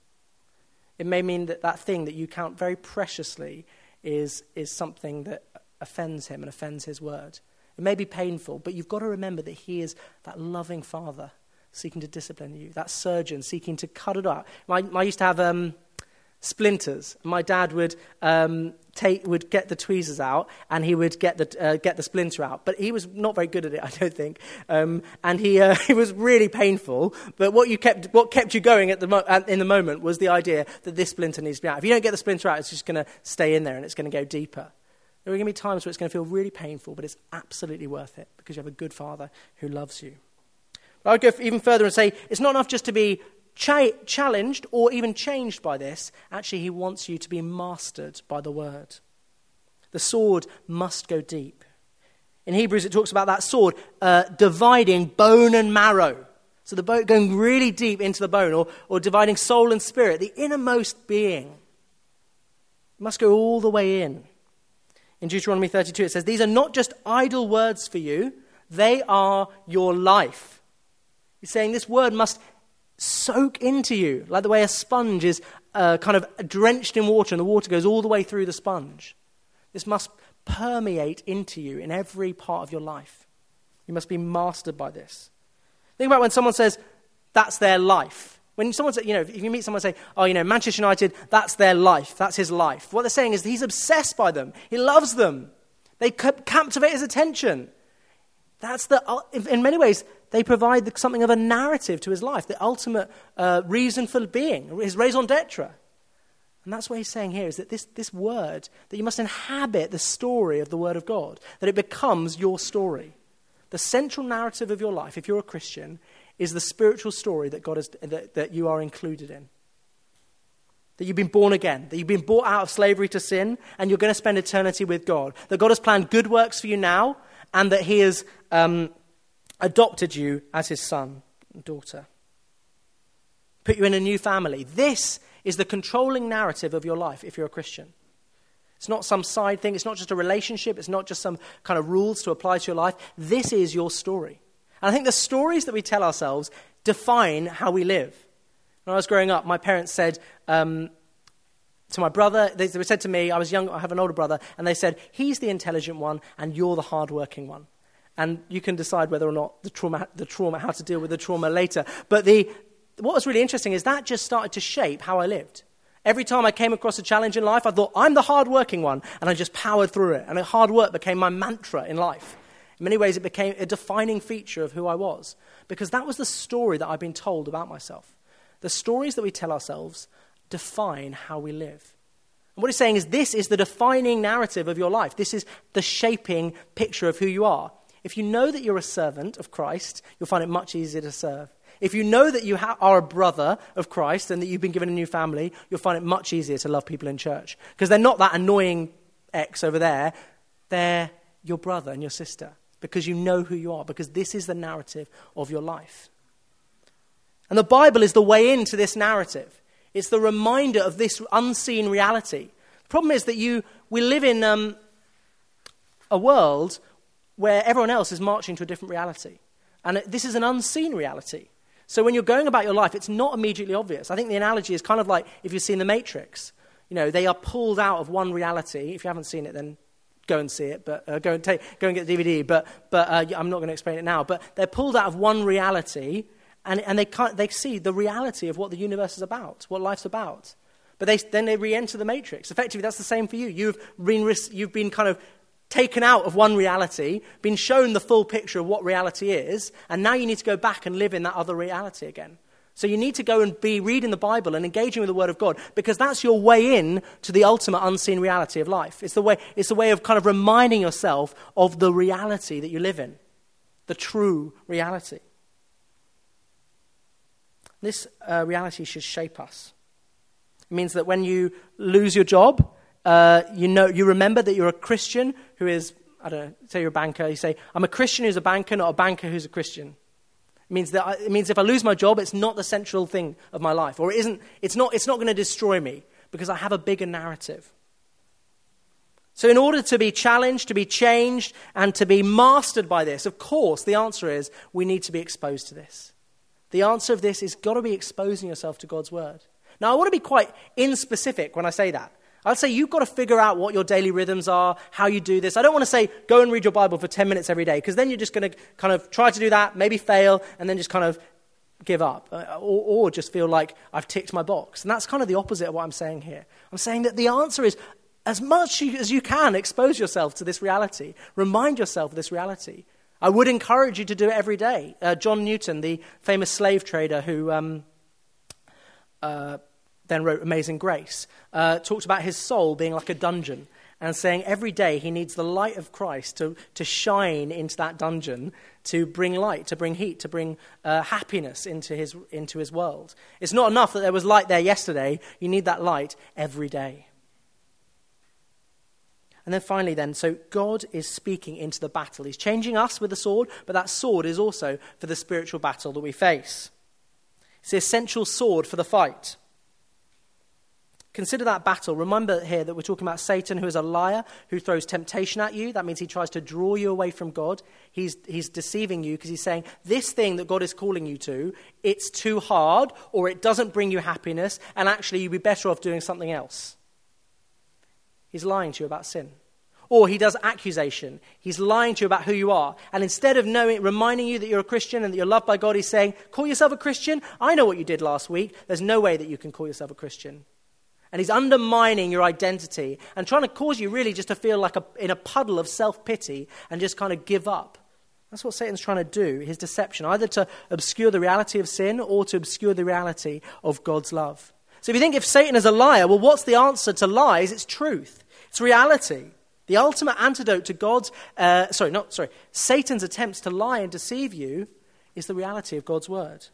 It may mean that that thing that you count very preciously is, is something that offends Him and offends His word. It may be painful, but you've got to remember that He is that loving Father seeking to discipline you, that surgeon seeking to cut it out. I, I used to have um, splinters. My dad would, um, take, would get the tweezers out and he would get the, uh, get the splinter out. But he was not very good at it, I don't think. Um, and he, uh, it was really painful. But what, you kept, what kept you going at the mo- in the moment was the idea that this splinter needs to be out. If you don't get the splinter out, it's just going to stay in there and it's going to go deeper. There are going to be times where it's going to feel really painful, but it's absolutely worth it because you have a good father who loves you. I would go even further and say it's not enough just to be cha- challenged or even changed by this. Actually, he wants you to be mastered by the word. The sword must go deep. In Hebrews, it talks about that sword uh, dividing bone and marrow. So the bone going really deep into the bone, or, or dividing soul and spirit, the innermost being. Must go all the way in. In Deuteronomy 32, it says, These are not just idle words for you, they are your life. He's saying this word must soak into you, like the way a sponge is uh, kind of drenched in water and the water goes all the way through the sponge. This must permeate into you in every part of your life. You must be mastered by this. Think about when someone says, that's their life. When someone says, you know, if you meet someone say, oh, you know, Manchester United, that's their life, that's his life. What they're saying is he's obsessed by them, he loves them, they captivate his attention. That's the, in many ways, they provide something of a narrative to his life, the ultimate uh, reason for being, his raison d'etre. And that's what he's saying here is that this, this word, that you must inhabit the story of the word of God, that it becomes your story. The central narrative of your life, if you're a Christian, is the spiritual story that, God has, that, that you are included in. That you've been born again, that you've been brought out of slavery to sin, and you're going to spend eternity with God. That God has planned good works for you now, and that He has um, adopted you as His son and daughter. Put you in a new family. This is the controlling narrative of your life if you're a Christian. It's not some side thing, it's not just a relationship, it's not just some kind of rules to apply to your life. This is your story. And I think the stories that we tell ourselves define how we live. When I was growing up, my parents said, um, to my brother, they, they said to me, I was young, I have an older brother, and they said, he's the intelligent one and you're the hardworking one. And you can decide whether or not the trauma, the trauma, how to deal with the trauma later. But the, what was really interesting is that just started to shape how I lived. Every time I came across a challenge in life, I thought, I'm the hardworking one. And I just powered through it. And hard work became my mantra in life. In many ways, it became a defining feature of who I was. Because that was the story that I'd been told about myself. The stories that we tell ourselves define how we live. And what he's saying is this is the defining narrative of your life. This is the shaping picture of who you are. If you know that you're a servant of Christ, you'll find it much easier to serve. If you know that you are a brother of Christ and that you've been given a new family, you'll find it much easier to love people in church. Because they're not that annoying ex over there, they're your brother and your sister. Because you know who you are, because this is the narrative of your life. And the Bible is the way into this narrative. It's the reminder of this unseen reality. The problem is that you, we live in um, a world where everyone else is marching to a different reality. And this is an unseen reality. So when you're going about your life, it's not immediately obvious. I think the analogy is kind of like if you've seen The Matrix. You know, they are pulled out of one reality. If you haven't seen it, then go and see it, but uh, go, and take, go and get the DVD. But, but uh, I'm not going to explain it now. But they're pulled out of one reality and, and they, can't, they see the reality of what the universe is about, what life's about. But they, then they re enter the matrix. Effectively, that's the same for you. You've been, you've been kind of taken out of one reality, been shown the full picture of what reality is, and now you need to go back and live in that other reality again. So you need to go and be reading the Bible and engaging with the Word of God because that's your way in to the ultimate unseen reality of life. It's the way, it's the way of kind of reminding yourself of the reality that you live in, the true reality. This uh, reality should shape us. It means that when you lose your job, uh, you, know, you remember that you're a Christian who is, I don't know, say you're a banker, you say, I'm a Christian who's a banker, not a banker who's a Christian. It means, that I, it means if I lose my job, it's not the central thing of my life, or it isn't, it's not, it's not going to destroy me because I have a bigger narrative. So, in order to be challenged, to be changed, and to be mastered by this, of course, the answer is we need to be exposed to this. The answer of this is got to be exposing yourself to God's word. Now, I want to be quite inspecific when I say that. I'd say you've got to figure out what your daily rhythms are, how you do this. I don't want to say go and read your Bible for 10 minutes every day, because then you're just going to kind of try to do that, maybe fail, and then just kind of give up, uh, or, or just feel like I've ticked my box. And that's kind of the opposite of what I'm saying here. I'm saying that the answer is as much as you can, expose yourself to this reality, remind yourself of this reality. I would encourage you to do it every day. Uh, John Newton, the famous slave trader who um, uh, then wrote Amazing Grace, uh, talked about his soul being like a dungeon and saying every day he needs the light of Christ to, to shine into that dungeon, to bring light, to bring heat, to bring uh, happiness into his, into his world. It's not enough that there was light there yesterday, you need that light every day. And then finally, then, so God is speaking into the battle. He's changing us with the sword, but that sword is also for the spiritual battle that we face. It's the essential sword for the fight. Consider that battle. Remember here that we're talking about Satan, who is a liar, who throws temptation at you. That means he tries to draw you away from God. He's, he's deceiving you because he's saying, This thing that God is calling you to, it's too hard, or it doesn't bring you happiness, and actually you'd be better off doing something else. He's lying to you about sin. Or he does accusation. He's lying to you about who you are. And instead of knowing, reminding you that you're a Christian and that you're loved by God, he's saying, Call yourself a Christian? I know what you did last week. There's no way that you can call yourself a Christian. And he's undermining your identity and trying to cause you really just to feel like a, in a puddle of self pity and just kind of give up. That's what Satan's trying to do, his deception, either to obscure the reality of sin or to obscure the reality of God's love. So if you think if Satan is a liar, well, what's the answer to lies? It's truth. It's reality. The ultimate antidote to God's, uh, sorry, not, sorry, Satan's attempts to lie and deceive you is the reality of God's word.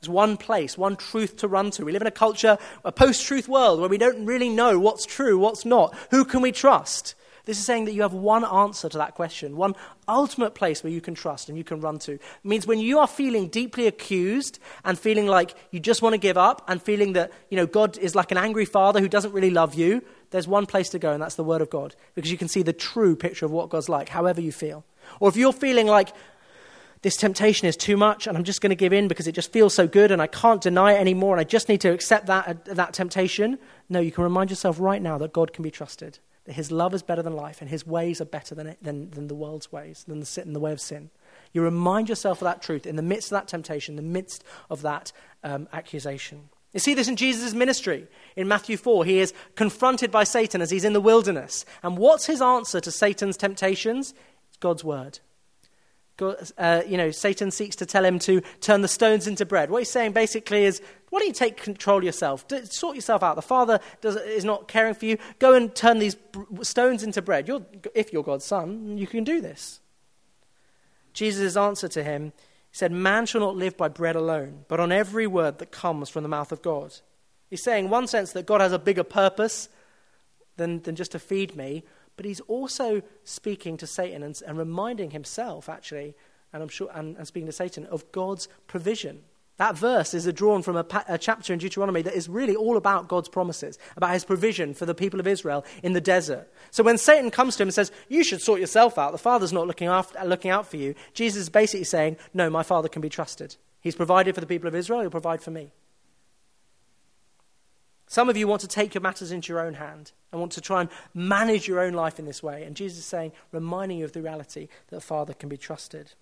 There's one place, one truth to run to. We live in a culture, a post truth world where we don't really know what's true, what's not. Who can we trust? This is saying that you have one answer to that question, one ultimate place where you can trust and you can run to. It means when you are feeling deeply accused and feeling like you just want to give up and feeling that, you know, God is like an angry father who doesn't really love you, there's one place to go and that's the Word of God because you can see the true picture of what God's like, however you feel. Or if you're feeling like this temptation is too much and I'm just going to give in because it just feels so good and I can't deny it anymore and I just need to accept that, uh, that temptation. No, you can remind yourself right now that God can be trusted, that His love is better than life and His ways are better than, it, than, than the world's ways, than the, than the way of sin. You remind yourself of that truth in the midst of that temptation, in the midst of that um, accusation. You see this in Jesus' ministry. In Matthew 4, he is confronted by Satan as he's in the wilderness. And what's his answer to Satan's temptations? It's God's word. God, uh, you know, Satan seeks to tell him to turn the stones into bread. What he's saying basically is, why don't you take control of yourself? Sort yourself out. The Father does, is not caring for you. Go and turn these stones into bread. You're, if you're God's son, you can do this. Jesus' answer to him he said, Man shall not live by bread alone, but on every word that comes from the mouth of God. He's saying, in one sense, that God has a bigger purpose than, than just to feed me, but he's also speaking to Satan and, and reminding himself, actually, and I'm sure, and, and speaking to Satan, of God's provision. That verse is drawn from a, a, chapter in Deuteronomy that is really all about God's promises, about his provision for the people of Israel in the desert. So when Satan comes to him and says, You should sort yourself out, the Father's not looking, after, looking out for you, Jesus is basically saying, No, my Father can be trusted. He's provided for the people of Israel, he'll provide for me. Some of you want to take your matters into your own hand and want to try and manage your own life in this way. And Jesus is saying, reminding you of the reality that the Father can be trusted.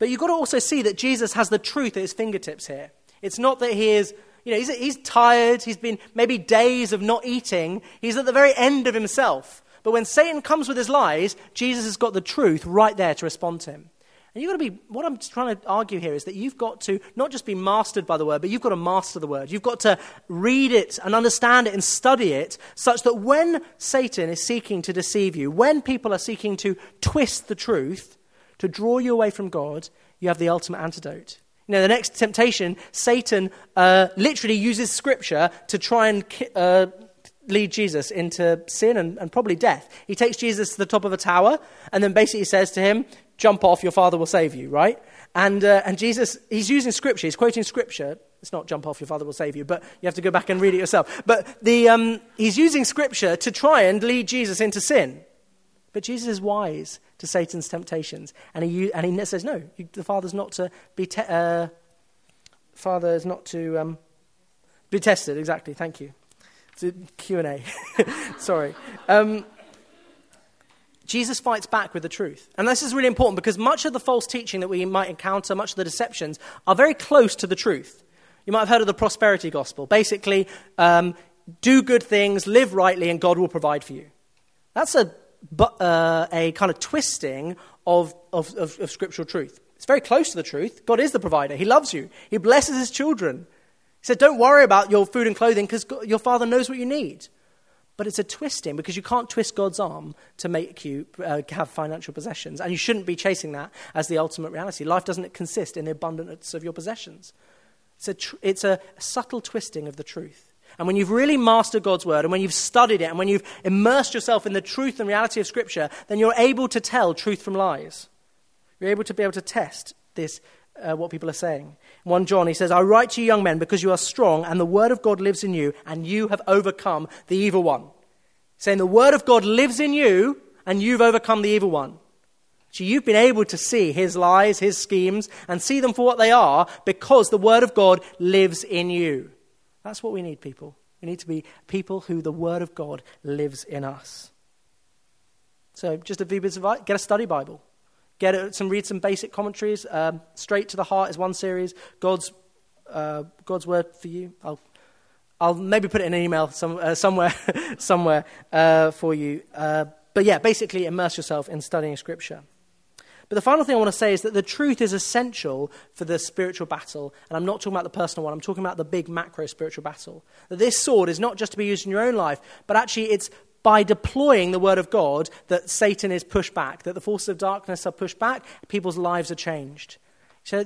But you've got to also see that Jesus has the truth at his fingertips here. It's not that he is, you know, he's, he's tired, he's been maybe days of not eating, he's at the very end of himself. But when Satan comes with his lies, Jesus has got the truth right there to respond to him. And you've got to be, what I'm trying to argue here is that you've got to not just be mastered by the word, but you've got to master the word. You've got to read it and understand it and study it such that when Satan is seeking to deceive you, when people are seeking to twist the truth, to draw you away from God, you have the ultimate antidote. You know, the next temptation, Satan uh, literally uses scripture to try and uh, lead Jesus into sin and, and probably death. He takes Jesus to the top of a tower and then basically says to him, Jump off, your father will save you, right? And, uh, and Jesus, he's using scripture, he's quoting scripture. It's not jump off, your father will save you, but you have to go back and read it yourself. But the, um, he's using scripture to try and lead Jesus into sin. But Jesus is wise to Satan's temptations. And he, and he says, no, the Father's not to be, te- uh, not to um, be tested. Exactly, thank you. It's a Q&A. Sorry. Um, Jesus fights back with the truth. And this is really important because much of the false teaching that we might encounter, much of the deceptions, are very close to the truth. You might have heard of the prosperity gospel. Basically, um, do good things, live rightly, and God will provide for you. That's a but, uh, a kind of twisting of, of, of, of scriptural truth. It's very close to the truth. God is the provider. He loves you. He blesses his children. He said, Don't worry about your food and clothing because your father knows what you need. But it's a twisting because you can't twist God's arm to make you uh, have financial possessions. And you shouldn't be chasing that as the ultimate reality. Life doesn't consist in the abundance of your possessions. It's a, tr- it's a subtle twisting of the truth. And when you've really mastered God's word, and when you've studied it, and when you've immersed yourself in the truth and reality of Scripture, then you're able to tell truth from lies. You're able to be able to test this, uh, what people are saying. 1 John, he says, I write to you, young men, because you are strong, and the word of God lives in you, and you have overcome the evil one. Saying the word of God lives in you, and you've overcome the evil one. So you've been able to see his lies, his schemes, and see them for what they are because the word of God lives in you. That's what we need, people. We need to be people who the Word of God lives in us. So, just a few bits of advice get a study Bible. Get some, read some basic commentaries. Um, Straight to the Heart is one series. God's, uh, God's Word for you. I'll, I'll maybe put it in an email some, uh, somewhere, somewhere uh, for you. Uh, but yeah, basically immerse yourself in studying Scripture. But the final thing I want to say is that the truth is essential for the spiritual battle. And I'm not talking about the personal one, I'm talking about the big macro spiritual battle. That this sword is not just to be used in your own life, but actually it's by deploying the word of God that Satan is pushed back, that the forces of darkness are pushed back, people's lives are changed. So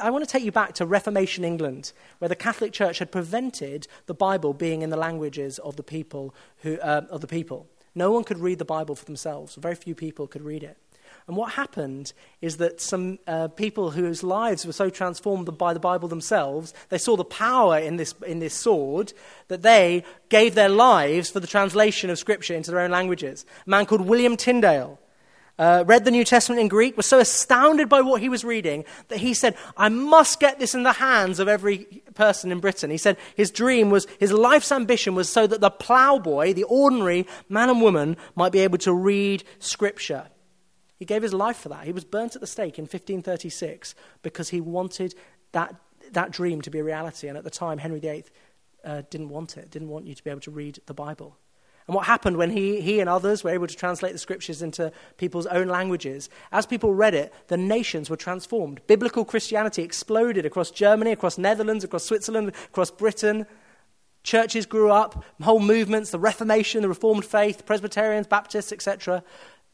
I want to take you back to Reformation England, where the Catholic Church had prevented the Bible being in the languages of the people. Who, uh, of the people. No one could read the Bible for themselves. Very few people could read it. And what happened is that some uh, people whose lives were so transformed by the Bible themselves, they saw the power in this, in this sword, that they gave their lives for the translation of Scripture into their own languages. A man called William Tyndale. uh, read the New Testament in Greek, was so astounded by what he was reading that he said, I must get this in the hands of every person in Britain. He said his dream was, his life's ambition was so that the ploughboy, the ordinary man and woman, might be able to read Scripture. He gave his life for that. He was burnt at the stake in 1536 because he wanted that, that dream to be a reality. And at the time, Henry VIII uh, didn't want it, didn't want you to be able to read the Bible. And what happened when he, he and others were able to translate the scriptures into people's own languages, as people read it, the nations were transformed. Biblical Christianity exploded across Germany, across Netherlands, across Switzerland, across Britain. Churches grew up, whole movements, the Reformation, the Reformed faith, Presbyterians, Baptists, etc.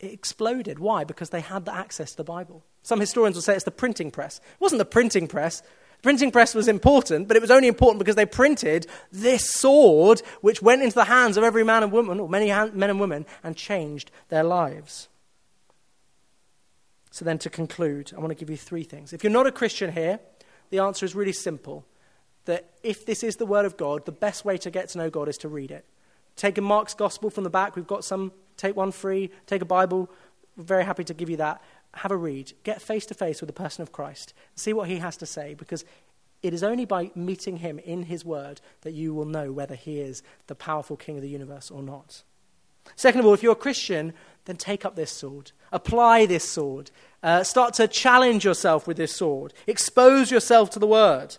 It exploded. Why? Because they had the access to the Bible. Some historians will say it's the printing press. It wasn't the printing press, The printing press was important, but it was only important because they printed this sword which went into the hands of every man and woman, or many men and women, and changed their lives. So, then to conclude, I want to give you three things. If you're not a Christian here, the answer is really simple that if this is the Word of God, the best way to get to know God is to read it. Take a Mark's Gospel from the back, we've got some, take one free, take a Bible, we're very happy to give you that. Have a read, get face to face with the person of Christ, see what he has to say, because it is only by meeting him in his word that you will know whether he is the powerful king of the universe or not. Second of all, if you're a Christian, then take up this sword, apply this sword, uh, start to challenge yourself with this sword, expose yourself to the word,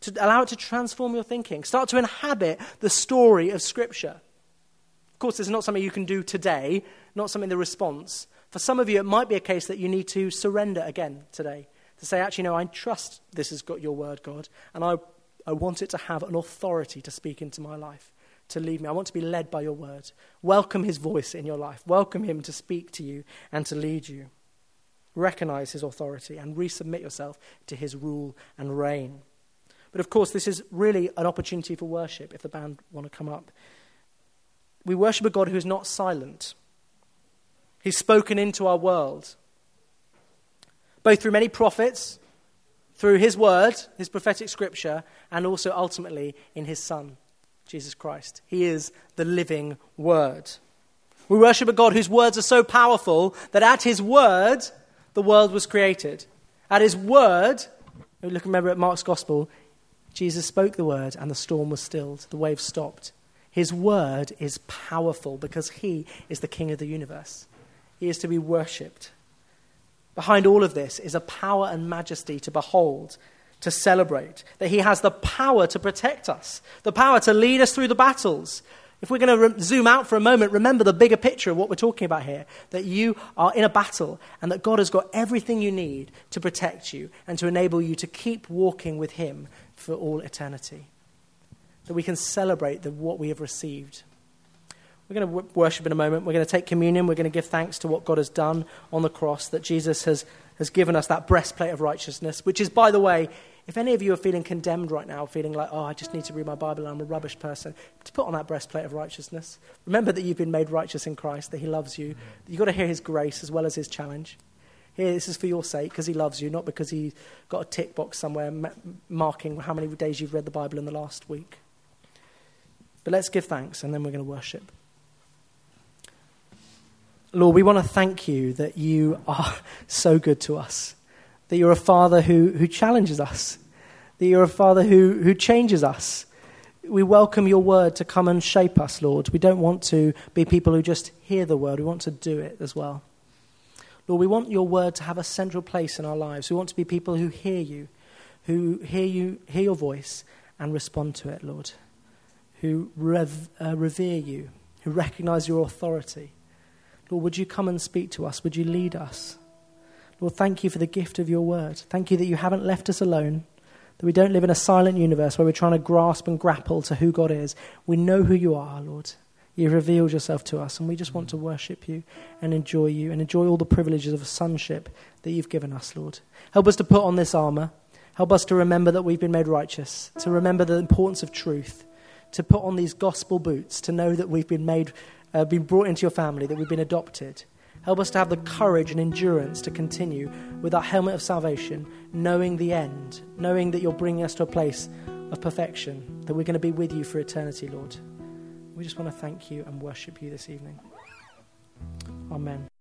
to allow it to transform your thinking, start to inhabit the story of Scripture. Of course, is not something you can do today, not something the response, for some of you, it might be a case that you need to surrender again today. To say, actually, no, I trust this has got your word, God, and I, I want it to have an authority to speak into my life, to lead me. I want to be led by your word. Welcome his voice in your life. Welcome him to speak to you and to lead you. Recognize his authority and resubmit yourself to his rule and reign. But of course, this is really an opportunity for worship if the band want to come up. We worship a God who is not silent. He's spoken into our world, both through many prophets, through his word, his prophetic scripture, and also ultimately in his Son, Jesus Christ. He is the living word. We worship a God whose words are so powerful that at his word, the world was created. At his word, look remember at Mark's gospel, Jesus spoke the word and the storm was stilled, the waves stopped. His word is powerful because he is the king of the universe. He is to be worshipped. Behind all of this is a power and majesty to behold, to celebrate, that He has the power to protect us, the power to lead us through the battles. If we're going to re- zoom out for a moment, remember the bigger picture of what we're talking about here that you are in a battle and that God has got everything you need to protect you and to enable you to keep walking with Him for all eternity. That we can celebrate the, what we have received we're going to worship in a moment. We're going to take communion. We're going to give thanks to what God has done on the cross, that Jesus has, has given us that breastplate of righteousness, which is, by the way, if any of you are feeling condemned right now, feeling like, oh, I just need to read my Bible and I'm a rubbish person, to put on that breastplate of righteousness. Remember that you've been made righteous in Christ, that He loves you. You've got to hear His grace as well as His challenge. Here, this is for your sake, because He loves you, not because He's got a tick box somewhere marking how many days you've read the Bible in the last week. But let's give thanks, and then we're going to worship. Lord, we want to thank you that you are so good to us, that you're a father who, who challenges us, that you're a father who, who changes us. We welcome your word to come and shape us, Lord. We don't want to be people who just hear the word, we want to do it as well. Lord, we want your word to have a central place in our lives. We want to be people who hear you, who hear you, hear your voice and respond to it, Lord. Who rev, uh, revere you, who recognize your authority Lord, would you come and speak to us? Would you lead us? Lord, thank you for the gift of your word. Thank you that you haven't left us alone, that we don't live in a silent universe where we're trying to grasp and grapple to who God is. We know who you are, Lord. You've revealed yourself to us, and we just want to worship you and enjoy you and enjoy all the privileges of sonship that you've given us, Lord. Help us to put on this armor. Help us to remember that we've been made righteous, to remember the importance of truth, to put on these gospel boots, to know that we've been made uh, been brought into your family, that we've been adopted. Help us to have the courage and endurance to continue with our helmet of salvation, knowing the end, knowing that you're bringing us to a place of perfection, that we're going to be with you for eternity, Lord. We just want to thank you and worship you this evening. Amen.